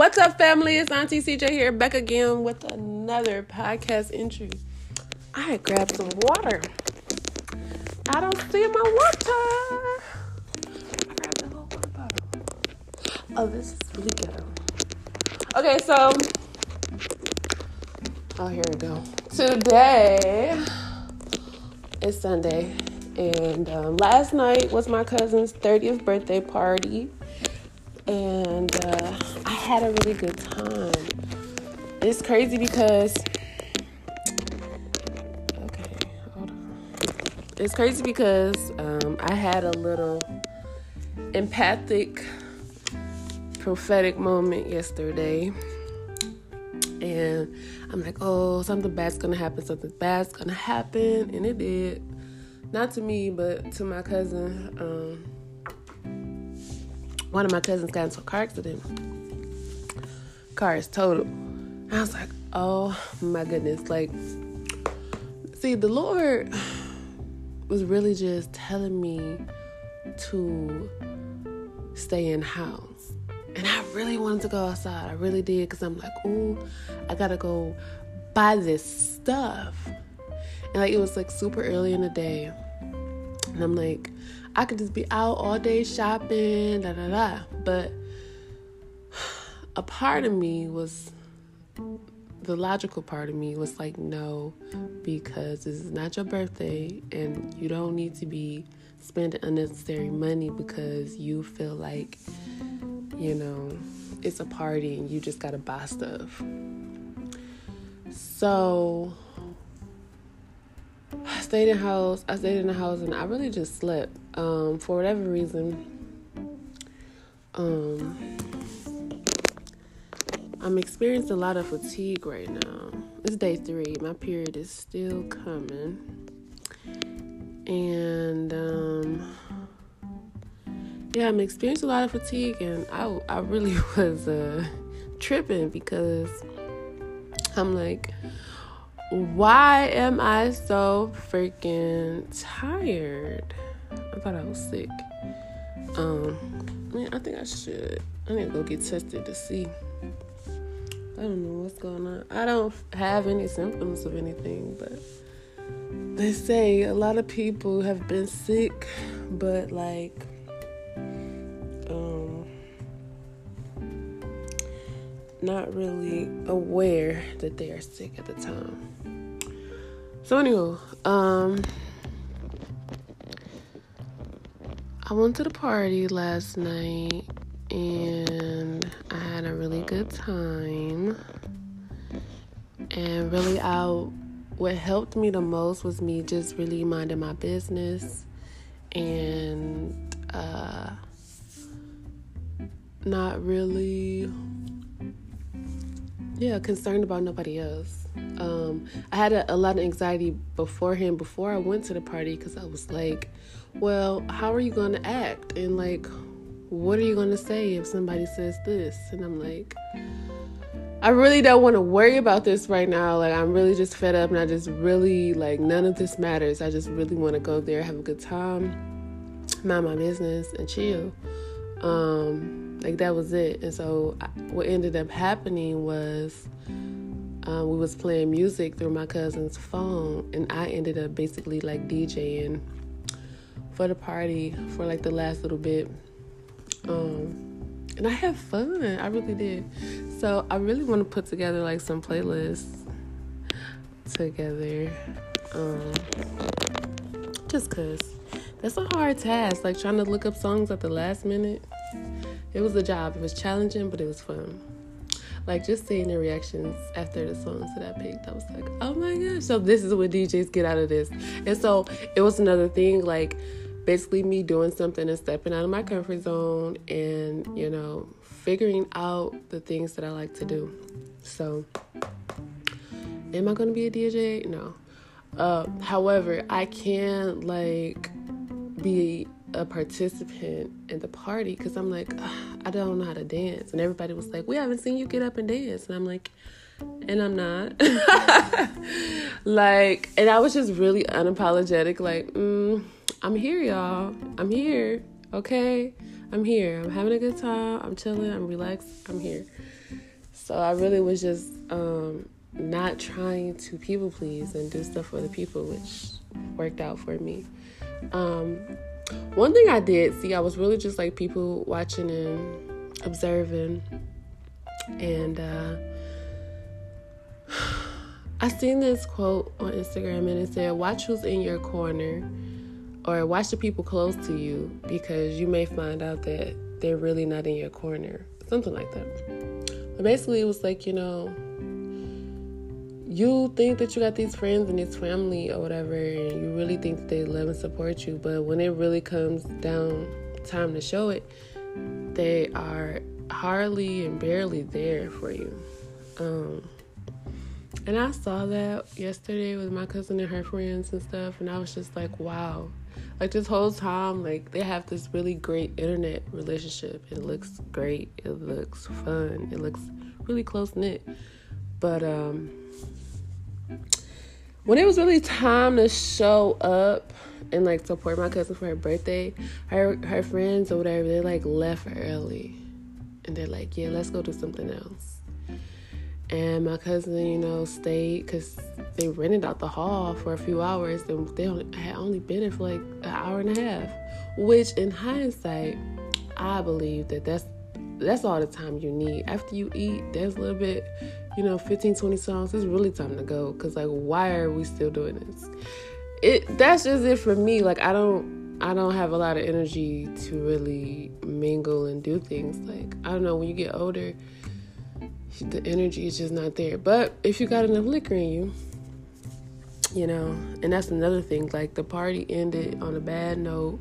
What's up, family? It's Auntie CJ here, back again with another podcast entry. I grabbed some water. I don't see my water. I grabbed a little water bottle. Oh, this is really ghetto. Okay, so. Oh, here we go. Today is Sunday, and um, last night was my cousin's 30th birthday party and uh, had a really good time. It's crazy because okay, hold on. It's crazy because um, I had a little empathic, prophetic moment yesterday, and I'm like, oh, something bad's gonna happen. Something bad's gonna happen, and it did. Not to me, but to my cousin. Um, one of my cousins got into a car accident. Car is total. I was like, oh my goodness. Like, see, the Lord was really just telling me to stay in house. And I really wanted to go outside. I really did because I'm like, oh, I gotta go buy this stuff. And like, it was like super early in the day. And I'm like, I could just be out all day shopping, da da da. But a part of me was the logical part of me was like, no, because this is not your birthday and you don't need to be spending unnecessary money because you feel like, you know, it's a party and you just gotta buy stuff. So I stayed in the house. I stayed in the house and I really just slept. Um, for whatever reason, um, I'm experiencing a lot of fatigue right now. It's day three. My period is still coming, and um, yeah, I'm experiencing a lot of fatigue, and I I really was uh, tripping because I'm like why am I so freaking tired? I thought I was sick. Um, man, I think I should. I need to go get tested to see. I don't know what's going on. I don't have any symptoms of anything, but they say a lot of people have been sick, but like, um, not really aware that they are sick at the time. So anyway, um I went to the party last night and I had a really good time. And really out what helped me the most was me just really minding my business and uh not really yeah, concerned about nobody else. Um, I had a, a, lot of anxiety beforehand, before I went to the party, because I was like, well, how are you going to act? And like, what are you going to say if somebody says this? And I'm like, I really don't want to worry about this right now. Like, I'm really just fed up and I just really, like, none of this matters. I just really want to go there, have a good time, mind my business, and chill. Um, like, that was it. And so, I, what ended up happening was, um, we was playing music through my cousin's phone and i ended up basically like djing for the party for like the last little bit um, and i had fun. I really did. So i really want to put together like some playlists together. Um, just because that's a hard task like trying to look up songs at the last minute. It was a job. It was challenging but it was fun. Like just seeing the reactions after the songs that I picked, I was like, oh my gosh. So this is what DJs get out of this. And so it was another thing, like basically me doing something and stepping out of my comfort zone and, you know, figuring out the things that I like to do. So am I gonna be a DJ? No. Uh, however, I can like be a participant in the party because I'm like, I don't know how to dance. And everybody was like, We haven't seen you get up and dance. And I'm like, and I'm not. like, and I was just really unapologetic, like, mm, I'm here, y'all. I'm here. Okay. I'm here. I'm having a good time. I'm chilling. I'm relaxed. I'm here. So I really was just um, not trying to people please and do stuff for the people, which worked out for me. Um, one thing I did see, I was really just like people watching and observing, and uh, I seen this quote on Instagram, and it said, "Watch who's in your corner." Or watch the people close to you because you may find out that they're really not in your corner. Something like that. But basically, it was like, you know, you think that you got these friends and this family or whatever, and you really think that they love and support you, but when it really comes down time to show it, they are hardly and barely there for you. Um, and I saw that yesterday with my cousin and her friends and stuff, and I was just like, wow. Like this whole time, like they have this really great internet relationship. It looks great. It looks fun. It looks really close knit. But um when it was really time to show up and like support my cousin for her birthday, her her friends or whatever, they like left early. And they're like, yeah, let's go do something else. And my cousin, you know, stayed because they rented out the hall for a few hours and they had only been there for like an hour and a half. Which, in hindsight, I believe that that's that's all the time you need. After you eat, there's a little bit, you know, 15, 20 songs. It's really time to go. Cause like, why are we still doing this? It that's just it for me. Like, I don't I don't have a lot of energy to really mingle and do things. Like, I don't know, when you get older, the energy is just not there. But if you got enough liquor in you, you know, and that's another thing. Like the party ended on a bad note.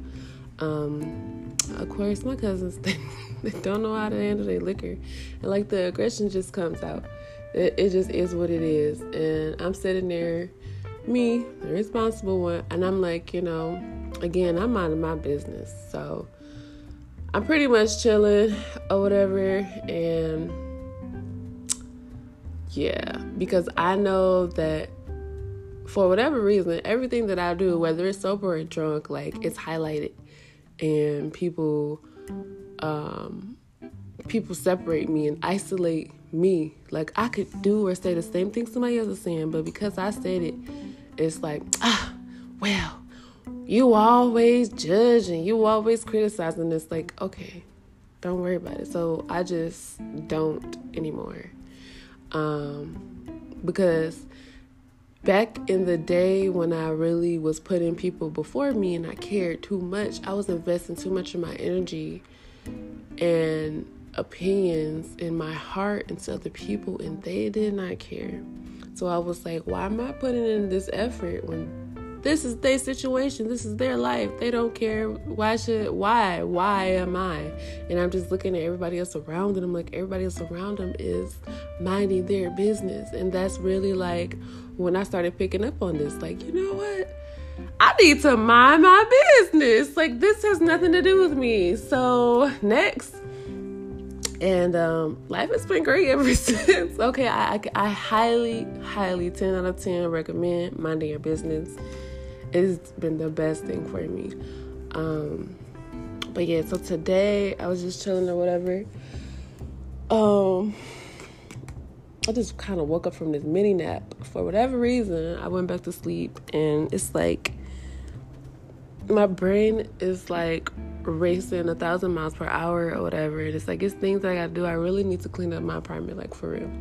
Um, of course, my cousins they, they don't know how to handle their liquor, and like the aggression just comes out. It, it just is what it is, and I'm sitting there, me, the responsible one, and I'm like, you know, again, I'm minding my business, so I'm pretty much chilling or whatever, and yeah, because I know that for whatever reason, everything that I do, whether it's sober or drunk, like it's highlighted, and people, um, people separate me and isolate me. Like I could do or say the same thing somebody else is saying, but because I said it, it's like, ah, well, you always judge and you always criticize, and it's like, okay, don't worry about it. So I just don't anymore um, because back in the day when I really was putting people before me and I cared too much, I was investing too much of my energy and opinions in my heart into other people, and they did not care. So I was like, why am I putting in this effort when this is their situation this is their life. They don't care. Why should why why am i? And i'm just looking at everybody else around them like everybody else around them is minding their business. And that's really like when i started picking up on this like you know what? I need to mind my business. Like this has nothing to do with me. So next, and um, life has been great ever since. okay, I, I, I highly, highly ten out of ten recommend minding your business it's been the best thing for me. Um, but yeah, so today I was just chilling or whatever. Um, I just kind of woke up from this mini nap. For whatever reason, I went back to sleep, and it's like my brain is like racing a thousand miles per hour or whatever. And it's like it's things I gotta do. I really need to clean up my apartment, like for real.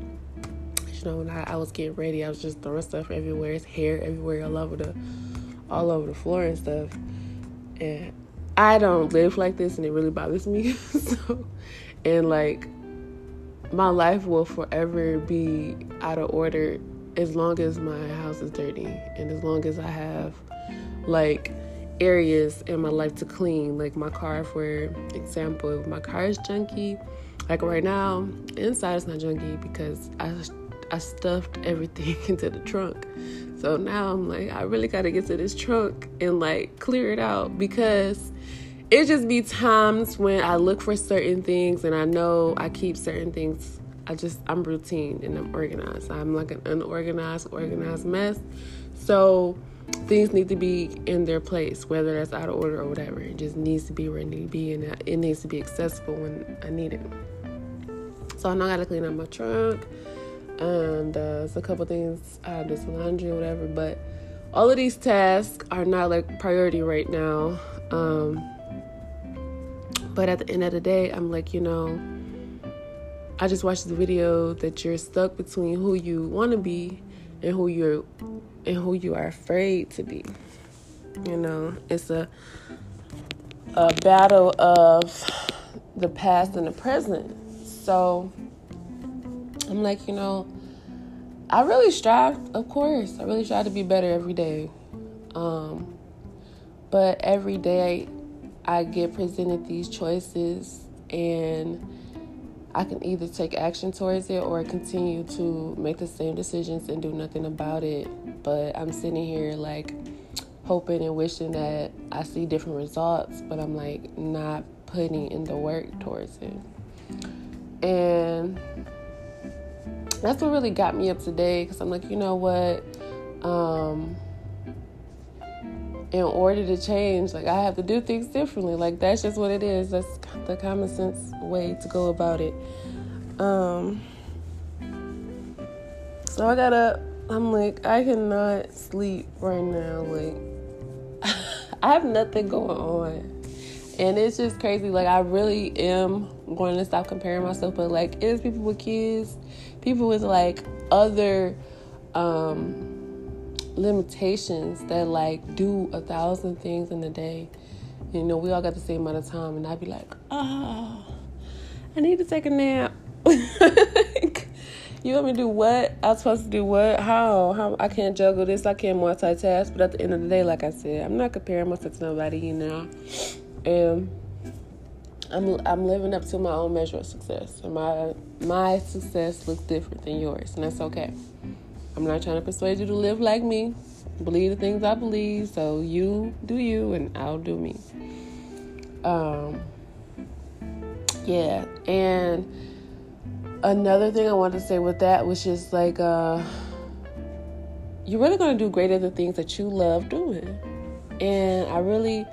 You know, when I, I was getting ready, I was just throwing stuff everywhere. It's hair everywhere all over the all over the floor and stuff. And I don't live like this and it really bothers me. so, and like, my life will forever be out of order as long as my house is dirty and as long as I have like areas in my life to clean. Like my car, for example, my car is junky, like right now, inside it's not junky because I I stuffed everything into the trunk. So now I'm like, I really got to get to this trunk and like clear it out because it just be times when I look for certain things and I know I keep certain things. I just, I'm routine and I'm organized. I'm like an unorganized, organized mess. So things need to be in their place, whether that's out of order or whatever. It just needs to be where it needs to be, and it needs to be accessible when I need it. So I know I gotta clean up my trunk, and uh, there's a couple things I to do laundry or whatever. But all of these tasks are not like priority right now. Um, but at the end of the day, I'm like, you know, I just watched the video that you're stuck between who you want to be and who you're and who you are afraid to be. You know, it's a a battle of the past and the present. So I'm like, you know, I really strive, of course, I really try to be better every day. Um, but every day I get presented these choices and I can either take action towards it or continue to make the same decisions and do nothing about it. But I'm sitting here like hoping and wishing that I see different results, but I'm like not putting in the work towards it. And that's what really got me up today because I'm like, you know what? Um, in order to change, like I have to do things differently. Like that's just what it is. That's the common sense way to go about it. Um, so I got up. I'm like, I cannot sleep right now. Like, I have nothing going on. And it's just crazy. Like, I really am going to stop comparing myself. But, like, it's people with kids, people with, like, other um, limitations that, like, do a thousand things in a day. You know, we all got the same amount of time. And I'd be like, oh, I need to take a nap. you want me to do what? I'm supposed to do what? How? How? I can't juggle this. I can't multitask. But at the end of the day, like I said, I'm not comparing myself to nobody, you know. And I'm I'm living up to my own measure of success. And my my success looks different than yours, and that's okay. I'm not trying to persuade you to live like me. Believe the things I believe. So you do you, and I'll do me. Um. Yeah, and another thing I wanted to say with that was just like uh, you're really gonna do great at the things that you love doing, and I really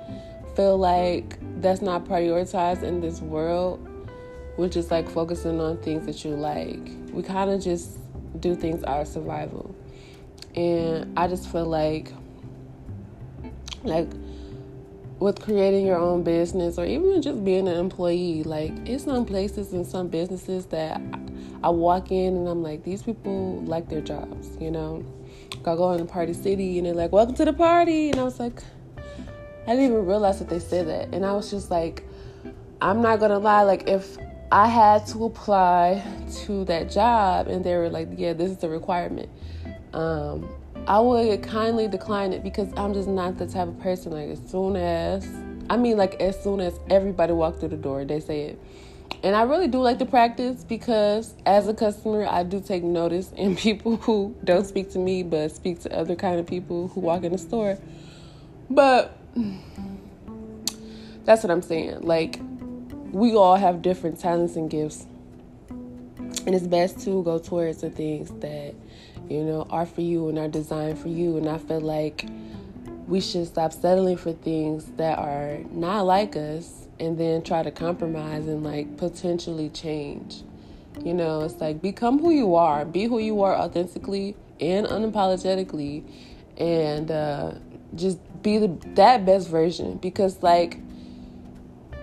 feel like that's not prioritized in this world, we're just like focusing on things that you like. We kind of just do things out of survival, and I just feel like like with creating your own business or even just being an employee, like it's some places and some businesses that I walk in and I'm like, these people like their jobs, you know. I go in party city and they're like, welcome to the party. And I was like, I didn't even realize that they said that. And I was just like, I'm not gonna lie, like if I had to apply to that job and they were like, yeah, this is the requirement. Um, I would kindly decline it because I'm just not the type of person. Like as soon as I mean, like as soon as everybody walked through the door, they say it. And I really do like to practice because as a customer, I do take notice in people who don't speak to me but speak to other kind of people who walk in the store. But that's what I'm saying. Like we all have different talents and gifts. And it's best to go towards the things that you know, are for you and are designed for you. And I feel like we should stop settling for things that are not like us and then try to compromise and like potentially change. You know, it's like become who you are, be who you are authentically and unapologetically, and uh, just be the that best version. Because like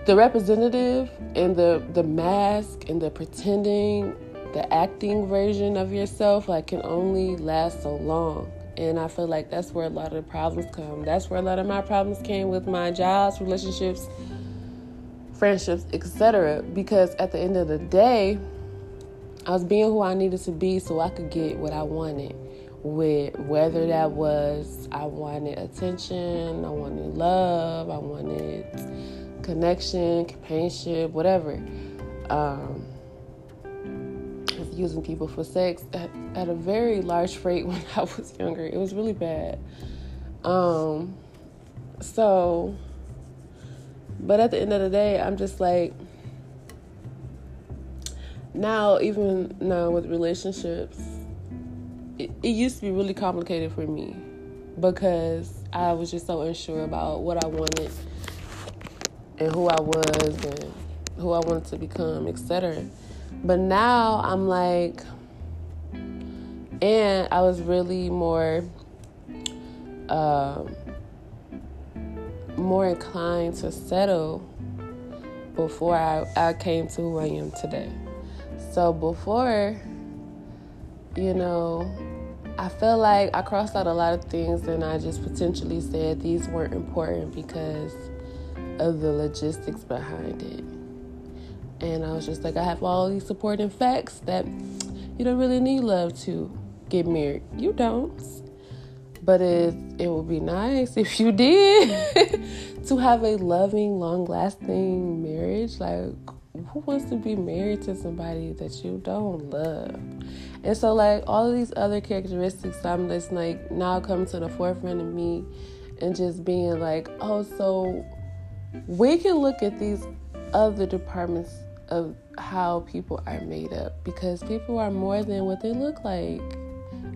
the representative and the the mask and the pretending the acting version of yourself like can only last so long. And i feel like that's where a lot of the problems come. That's where a lot of my problems came with my jobs relationships friendships etc because at the end of the day i was being who i needed to be so i could get what i wanted with whether that was i wanted attention i wanted love i wanted connection companionship whatever um, using people for sex at, at a very large rate when I was younger. It was really bad. Um, so, but at the end of the day, I'm just like, now, even now with relationships, it, it used to be really complicated for me. because I was just so unsure about what I wanted and who I was and who I wanted to become, etc. But now I'm like, and I was really more, um, more inclined to settle before I, I came to who I am today. So before, you know, I felt like I crossed out a lot of things and I just potentially said these weren't important because of the logistics behind it. And I was just like, I have all these supporting facts that you don't really need love to get married. You don't. But it it would be nice if you did to have a loving, long lasting marriage. Like who wants to be married to somebody that you don't love? And so like all of these other characteristics I'm just like now come to the forefront of me and just being like, oh so we can look at these other departments of how people are made up because people are more than what they look like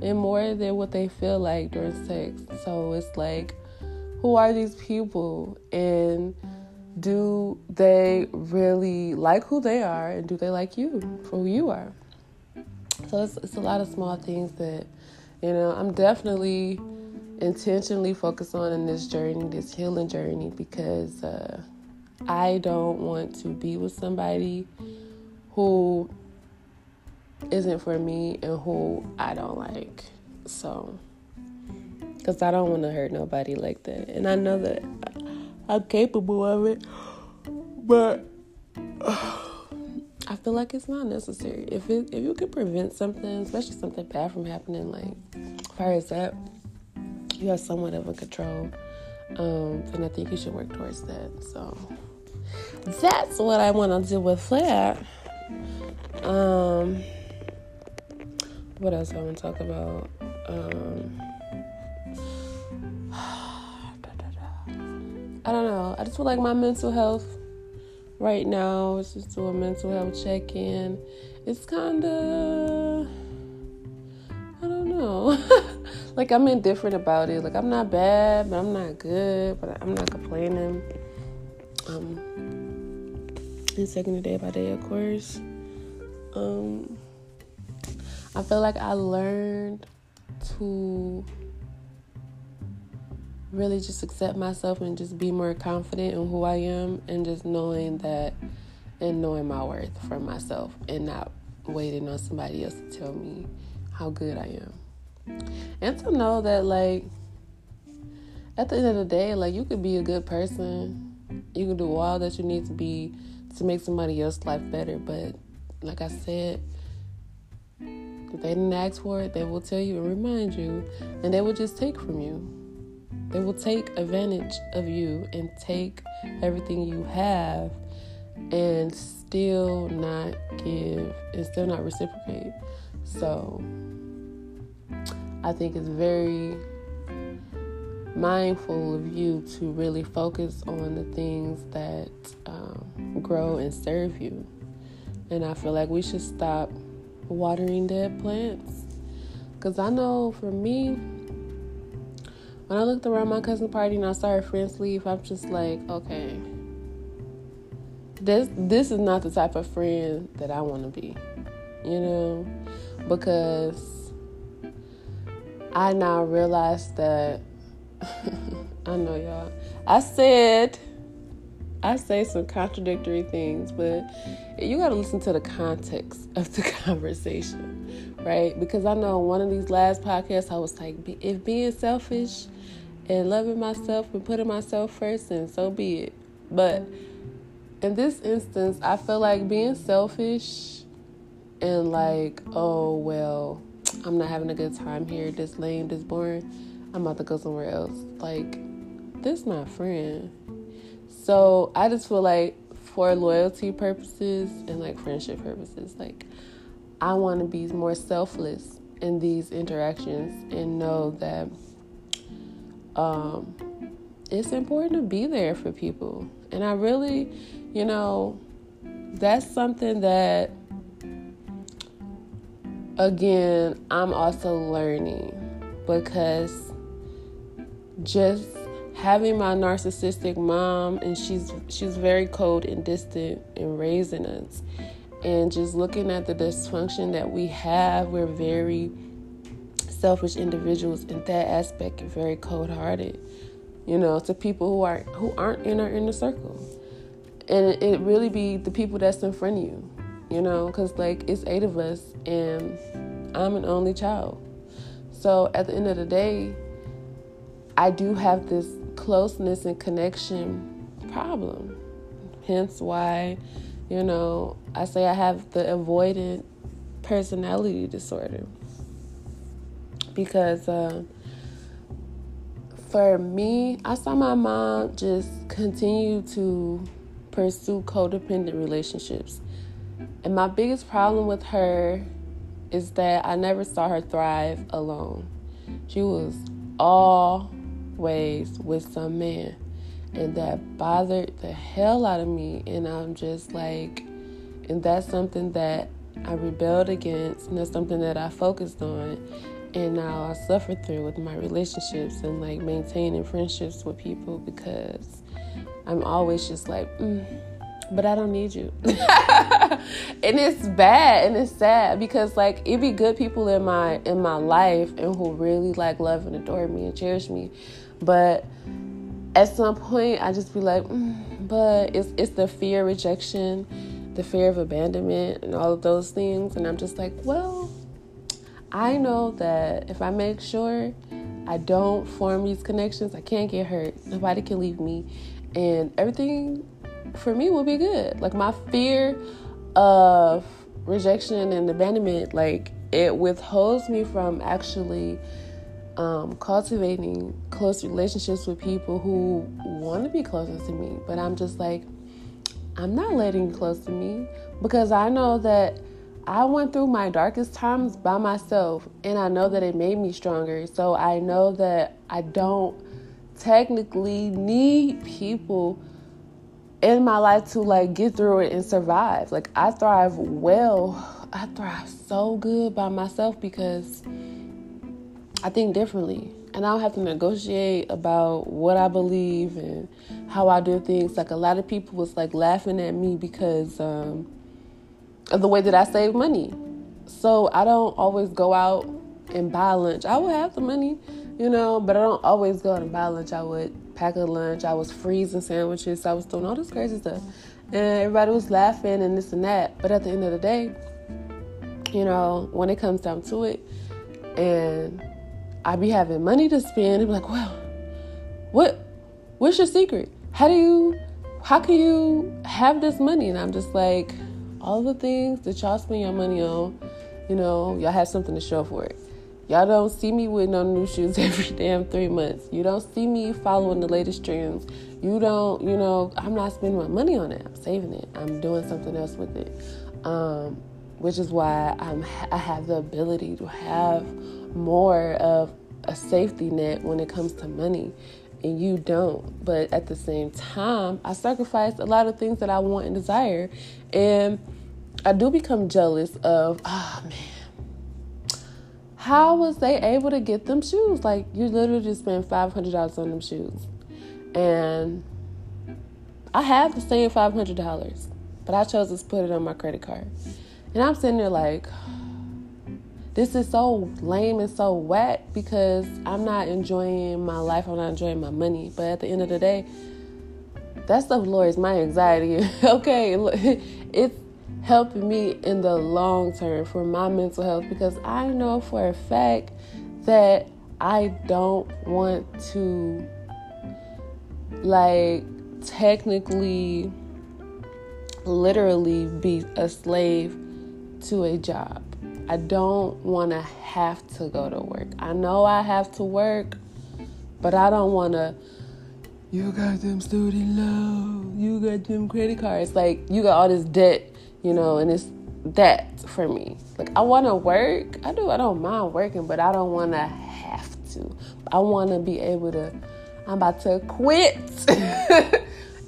and more than what they feel like during sex. So it's like, who are these people and do they really like who they are and do they like you for who you are? So it's, it's a lot of small things that, you know, I'm definitely intentionally focused on in this journey, this healing journey, because uh, I don't want to be with somebody who isn't for me and who I don't like. So, because I don't want to hurt nobody like that. And I know that I'm capable of it, but uh, I feel like it's not necessary. If it, if you can prevent something, especially something bad from happening, like as far as that, you have somewhat of a control. Um, and I think you should work towards that. So that's what I want to do with that. Um, what else I want to talk about? Um, I don't know. I just feel like my mental health right now It's just a mental health check in. It's kind of, I don't know. like I'm indifferent about it. Like I'm not bad, but I'm not good, but I'm not complaining. Um, and taking it day by day, of course. Um, I feel like I learned to really just accept myself and just be more confident in who I am and just knowing that and knowing my worth for myself and not waiting on somebody else to tell me how good I am. And to know that like at the end of the day, like you could be a good person. You can do all that you need to be to make somebody else's life better, but like I said, if they didn't ask for it, they will tell you and remind you, and they will just take from you. They will take advantage of you and take everything you have and still not give and still not reciprocate. So I think it's very mindful of you to really focus on the things that um, grow and serve you. And I feel like we should stop watering dead plants. Because I know for me, when I looked around my cousin party and I saw her friends leave, I'm just like, okay, this this is not the type of friend that I want to be, you know, because I now realize that I know y'all. I said I say some contradictory things, but you got to listen to the context of the conversation, right? Because I know one of these last podcasts, I was like, if being selfish and loving myself and putting myself first, and so be it. But in this instance, I feel like being selfish and like, oh, well, I'm not having a good time here, this lame, this boring, I'm about to go somewhere else. Like, this my friend. So I just feel like for loyalty purposes and like friendship purposes, like I want to be more selfless in these interactions and know that um, it's important to be there for people. And I really, you know, that's something that, again, I'm also learning because just having my narcissistic mom and she's she's very cold and distant in raising us and just looking at the dysfunction that we have we're very selfish individuals in that aspect and very cold-hearted you know to people who are who aren't in our inner circle and it really be the people that's in front of you you know because like it's eight of us and i'm an only child so at the end of the day i do have this closeness and connection problem. Hence why, you know, I say I have the avoidant personality disorder. Because uh, for me, I saw my mom just continue to pursue codependent relationships. And my biggest problem with her is that I never saw her thrive alone. She was always with some man. And that bothered the hell out of me. And I'm just like, and that's something that I rebelled against, and that's something that I focused on. And now I suffer through with my relationships and like maintaining friendships with people because I'm always just like, mm, but I don't need you. and it's bad and it's sad because like it'd be good people in my in my life and who really like love and adore me and cherish me. But at some point, I just be like, mm, but it's it's the fear of rejection, the fear of abandonment, and all of those things. And I'm just like, well, I know that if I make sure I don't form these connections, I can't get hurt. Nobody can leave me, and everything for me will be good. Like my fear of rejection and abandonment, like it withholds me from actually um, cultivating close relationships with people who want to be closer to me. But I'm just like, I'm not letting you close to me because I know that I went through my darkest times by myself and I know that it made me stronger. So I know that I don't technically need people in my life to like get through it and survive. Like I thrive well. I thrive so good by myself because I think differently. And I don't have to negotiate about what I believe and how I do things. Like a lot of people was like laughing at me because um, the way that I save money. So I don't always go out and buy lunch. I would have the money, you know, but I don't always go out and buy lunch. I would pack a lunch. I was freezing sandwiches. I was doing all this crazy stuff. And everybody was laughing and this and that. But at the end of the day, you know, when it comes down to it, and I be having money to spend and be like, well, what what's your secret? How do you how can you have this money? And I'm just like, all the things that y'all spend your money on, you know, y'all have something to show for it. Y'all don't see me with no new shoes every damn three months. You don't see me following the latest trends. You don't, you know, I'm not spending my money on it. I'm saving it. I'm doing something else with it. Um, which is why I'm, I have the ability to have more of a safety net when it comes to money and you don't. But at the same time, I sacrifice a lot of things that I want and desire. And I do become jealous of, oh man, how was they able to get them shoes? Like, you literally just spent $500 on them shoes. And I have the same $500, but I chose to put it on my credit card. And I'm sitting there like, this is so lame and so whack because I'm not enjoying my life. I'm not enjoying my money. But at the end of the day, that stuff lowers my anxiety. okay, it's helping me in the long term for my mental health because I know for a fact that I don't want to like technically literally be a slave to a job. I don't want to have to go to work. I know I have to work, but I don't want to. You got them student loans, you got them credit cards. Like, you got all this debt, you know, and it's that for me. Like, I want to work. I do. I don't mind working, but I don't want to have to. I want to be able to. I'm about to quit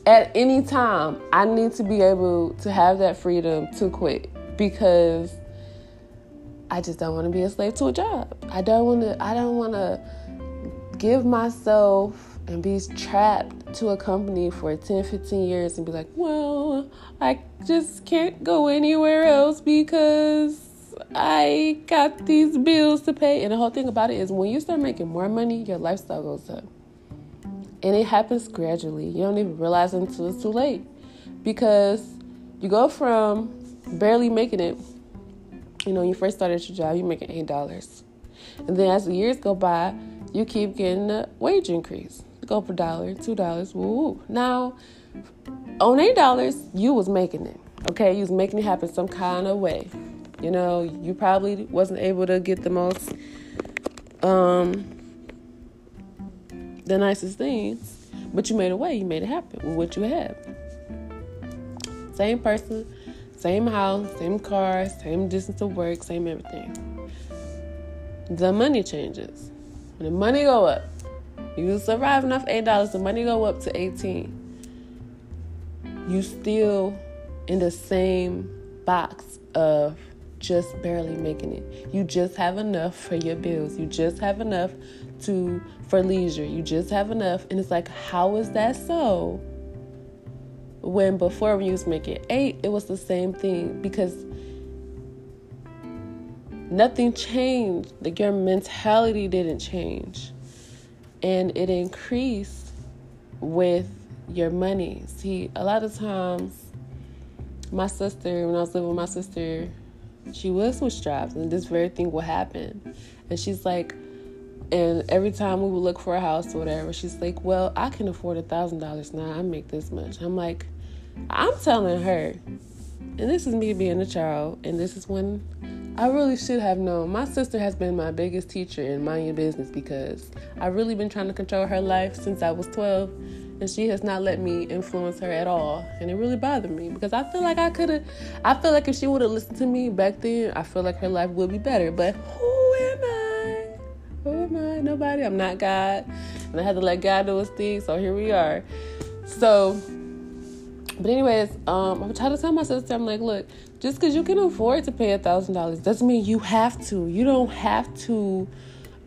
at any time. I need to be able to have that freedom to quit because I just don't want to be a slave to a job. I don't want to. I don't want to give myself and be trapped to a company for 10, 15 years and be like, well, I just can't go anywhere else because I got these bills to pay. And the whole thing about it is when you start making more money, your lifestyle goes up. And it happens gradually. You don't even realize until it's too late. Because you go from barely making it, you know, you first started your job, you're making $8. And then as the years go by, you keep getting a wage increase. Go for a dollar, two dollars, woo. Now, on eight dollars, you was making it. Okay, you was making it happen some kind of way. You know, you probably wasn't able to get the most um the nicest things, but you made a way, you made it happen with what you had. Same person, same house, same car, same distance to work, same everything. The money changes. When the money go up, you survive enough eight dollars, the money go up to eighteen. You still in the same box of just barely making it. You just have enough for your bills. You just have enough to for leisure. You just have enough. And it's like, how is that so? When before you was making eight, it was the same thing because nothing changed. Like your mentality didn't change. And it increased with your money. See, a lot of times my sister, when I was living with my sister, she would switch jobs and this very thing will happen. And she's like, and every time we would look for a house or whatever, she's like, Well, I can afford a thousand dollars now. I make this much. I'm like, I'm telling her, and this is me being a child, and this is when I really should have known. My sister has been my biggest teacher in mind your business because I've really been trying to control her life since I was 12 and she has not let me influence her at all and it really bothered me because i feel like i could have i feel like if she would have listened to me back then i feel like her life would be better but who am i? Who am i? Nobody. I'm not god and i had to let god do his thing so here we are. So but anyways um i'm trying to tell my sister i'm like look just because you can afford to pay a thousand dollars doesn't mean you have to you don't have to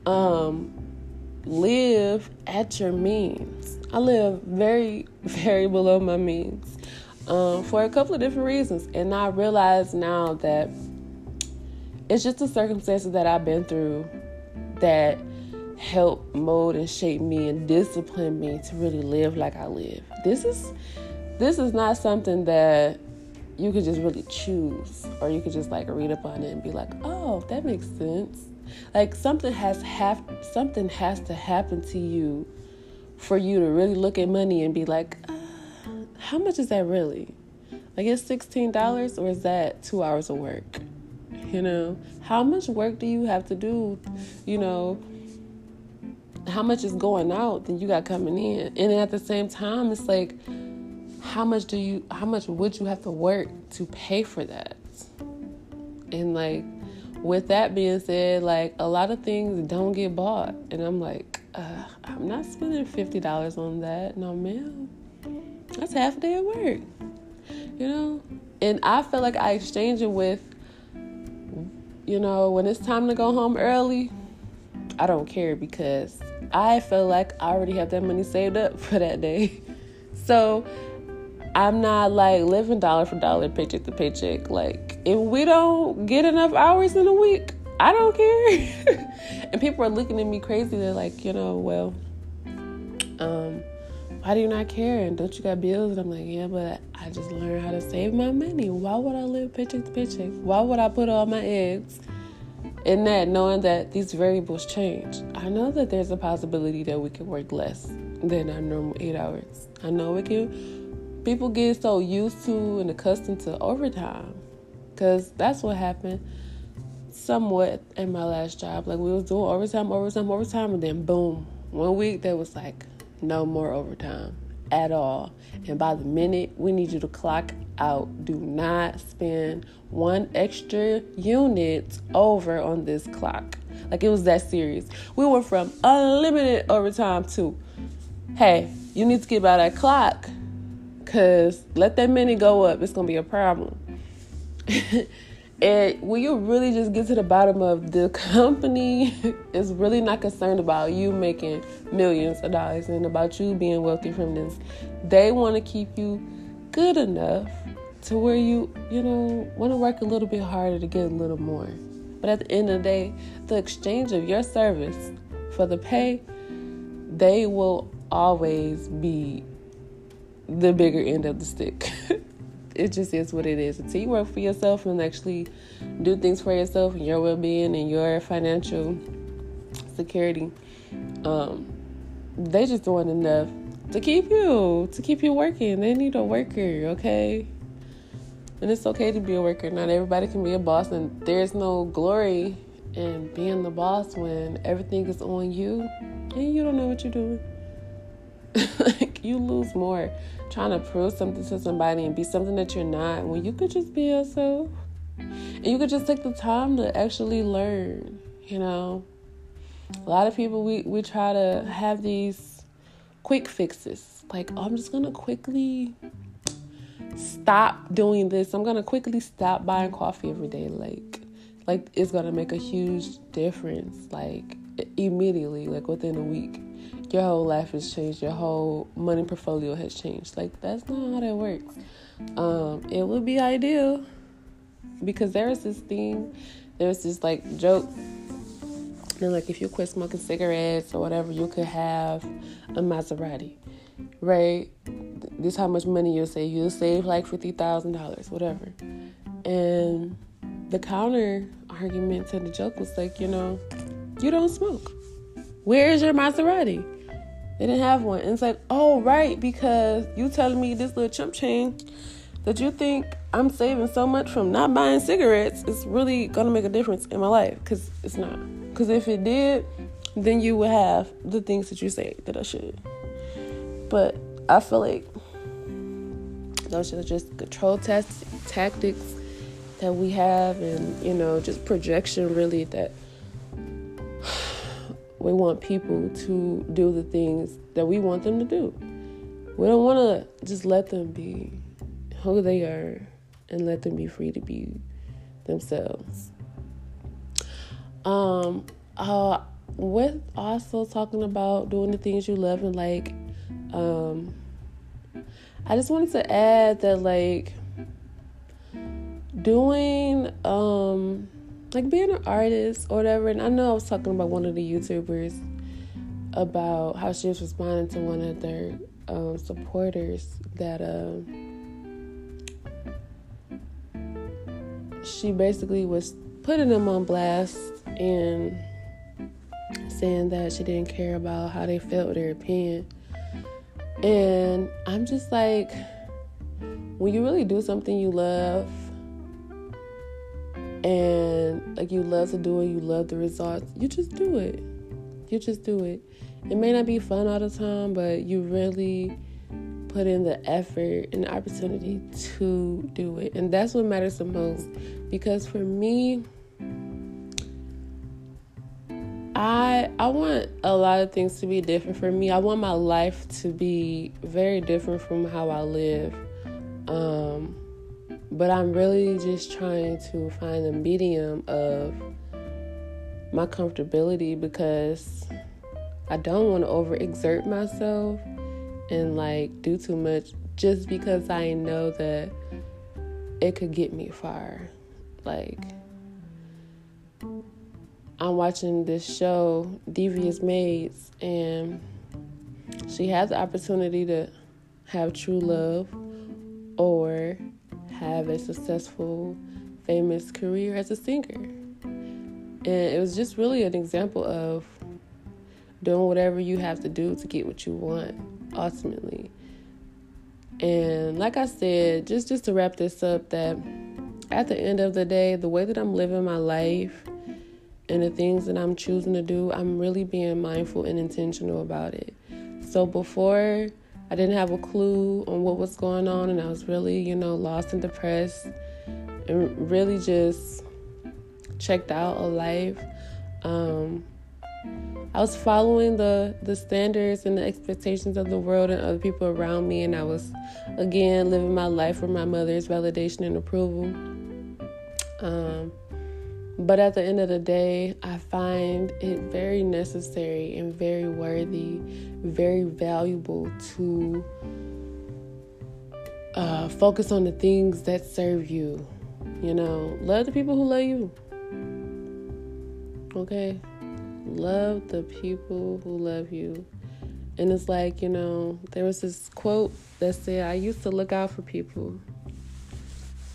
um live at your means. I live very, very below my means um, for a couple of different reasons. And I realize now that it's just the circumstances that I've been through that help mold and shape me and discipline me to really live like I live. This is this is not something that you could just really choose or you could just like read up on it and be like, "Oh, that makes sense." Like something has have something has to happen to you for you to really look at money and be like, uh, how much is that really? Like it's sixteen dollars or is that two hours of work? You know, how much work do you have to do? You know, how much is going out that you got coming in? And at the same time, it's like, how much do you? How much would you have to work to pay for that? And like, with that being said, like a lot of things don't get bought, and I'm like, uh, I'm not spending fifty dollars on that. No, ma'am. That's half a day of work, you know. And I feel like I exchange it with, you know, when it's time to go home early. I don't care because I feel like I already have that money saved up for that day. So I'm not like living dollar for dollar, paycheck to paycheck. Like, if we don't get enough hours in a week, I don't care. and people are looking at me crazy. They're like, you know, well, um, why do you not care? And don't you got bills? And I'm like, yeah, but I just learned how to save my money. Why would I live paycheck to paycheck? Why would I put all my eggs in that, knowing that these variables change? I know that there's a possibility that we can work less than our normal eight hours. I know we can people get so used to and accustomed to overtime. Because that's what happened somewhat in my last job. Like we was doing overtime overtime overtime and then boom one week there was like no more overtime at all. And by the minute we need you to clock out. Do not spend one extra unit over on this clock. Like it was that serious. We went from unlimited overtime to hey you need to get by that clock Cause let that minute go up, it's gonna be a problem. And when you really just get to the bottom of the company is really not concerned about you making millions of dollars and about you being wealthy from this. They want to keep you good enough to where you, you know, want to work a little bit harder to get a little more. But at the end of the day, the exchange of your service for the pay, they will always be the bigger end of the stick. it just is what it is. Until you work for yourself and actually do things for yourself and your well being and your financial security, um, they just doing enough to keep you, to keep you working. They need a worker, okay? And it's okay to be a worker. Not everybody can be a boss, and there's no glory in being the boss when everything is on you and you don't know what you're doing. like you lose more trying to prove something to somebody and be something that you're not when you could just be yourself. And you could just take the time to actually learn you know? A lot of people we, we try to have these quick fixes. Like oh, i'm just gonna quickly stop doing this. I'm gonna quickly stop buying coffee every day. Like like it's gonna make a huge difference like immediately like within a week your whole life has changed, your whole money portfolio has changed. Like that's not how that works. Um, it would be ideal because there's this thing, there's this like joke. And like if you quit smoking cigarettes or whatever, you could have a Maserati, right? This how much money you'll save. You'll save like fifty thousand dollars, whatever. And the counter argument to the joke was like, you know, you don't smoke. Where is your Maserati? They didn't have one. And it's like, oh, right, because you telling me this little chump chain that you think I'm saving so much from not buying cigarettes is really going to make a difference in my life because it's not. Because if it did, then you would have the things that you say that I should. But I feel like those are just control test tactics that we have and, you know, just projection really that we want people to do the things that we want them to do. We don't want to just let them be who they are and let them be free to be themselves. Um, uh, with also talking about doing the things you love and like, um, I just wanted to add that like doing um like being an artist or whatever. And I know I was talking about one of the YouTubers about how she was responding to one of their um, supporters that um, she basically was putting them on blast and saying that she didn't care about how they felt with their opinion. And I'm just like, when you really do something you love and like you love to do it, you love the results, you just do it. You just do it. It may not be fun all the time, but you really put in the effort and the opportunity to do it. And that's what matters the most. Because for me, I I want a lot of things to be different for me. I want my life to be very different from how I live. Um, but I'm really just trying to find a medium of my comfortability because I don't want to overexert myself and like do too much just because I know that it could get me far. Like I'm watching this show, Devious Maids, and she has the opportunity to have true love or have a successful, famous career as a singer. And it was just really an example of doing whatever you have to do to get what you want ultimately. And like I said, just just to wrap this up that at the end of the day, the way that I'm living my life and the things that I'm choosing to do, I'm really being mindful and intentional about it. So before I didn't have a clue on what was going on, and I was really, you know, lost and depressed, and really just checked out of life. Um, I was following the the standards and the expectations of the world and other people around me, and I was again living my life for my mother's validation and approval. Um, but at the end of the day, I find it very necessary and very worthy, very valuable to uh, focus on the things that serve you. You know, love the people who love you. Okay? Love the people who love you. And it's like, you know, there was this quote that said, I used to look out for people,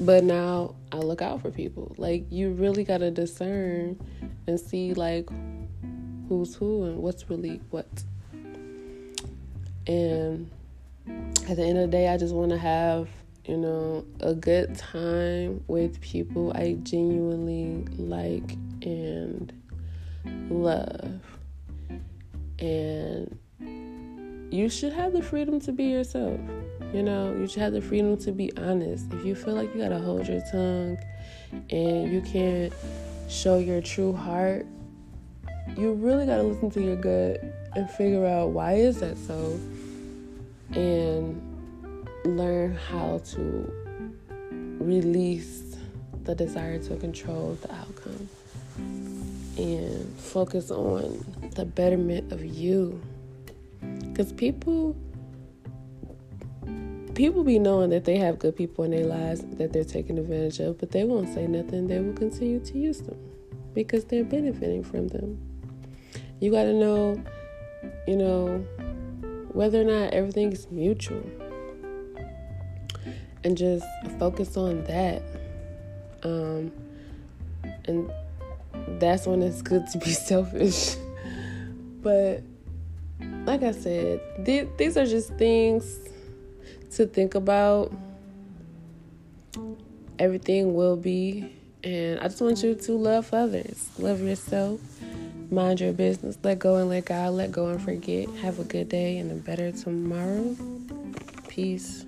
but now I look out for people. Like, you really got to discern and see, like, who's who and what's really what. And at the end of the day, I just want to have, you know, a good time with people I genuinely like and love. And you should have the freedom to be yourself. You know, you should have the freedom to be honest. If you feel like you gotta hold your tongue and you can't show your true heart, you really gotta listen to your gut and figure out why is that so and learn how to release the desire to control the outcome and focus on the betterment of you because people people be knowing that they have good people in their lives that they're taking advantage of, but they won't say nothing. They will continue to use them because they're benefiting from them. You got to know, you know, whether or not everything is mutual and just focus on that. Um, and that's when it's good to be selfish. but like I said, th- these are just things to think about. Everything will be, and I just want you to love others, love yourself, mind your business, let go and let God, let go and forget. Have a good day and a better tomorrow. Peace.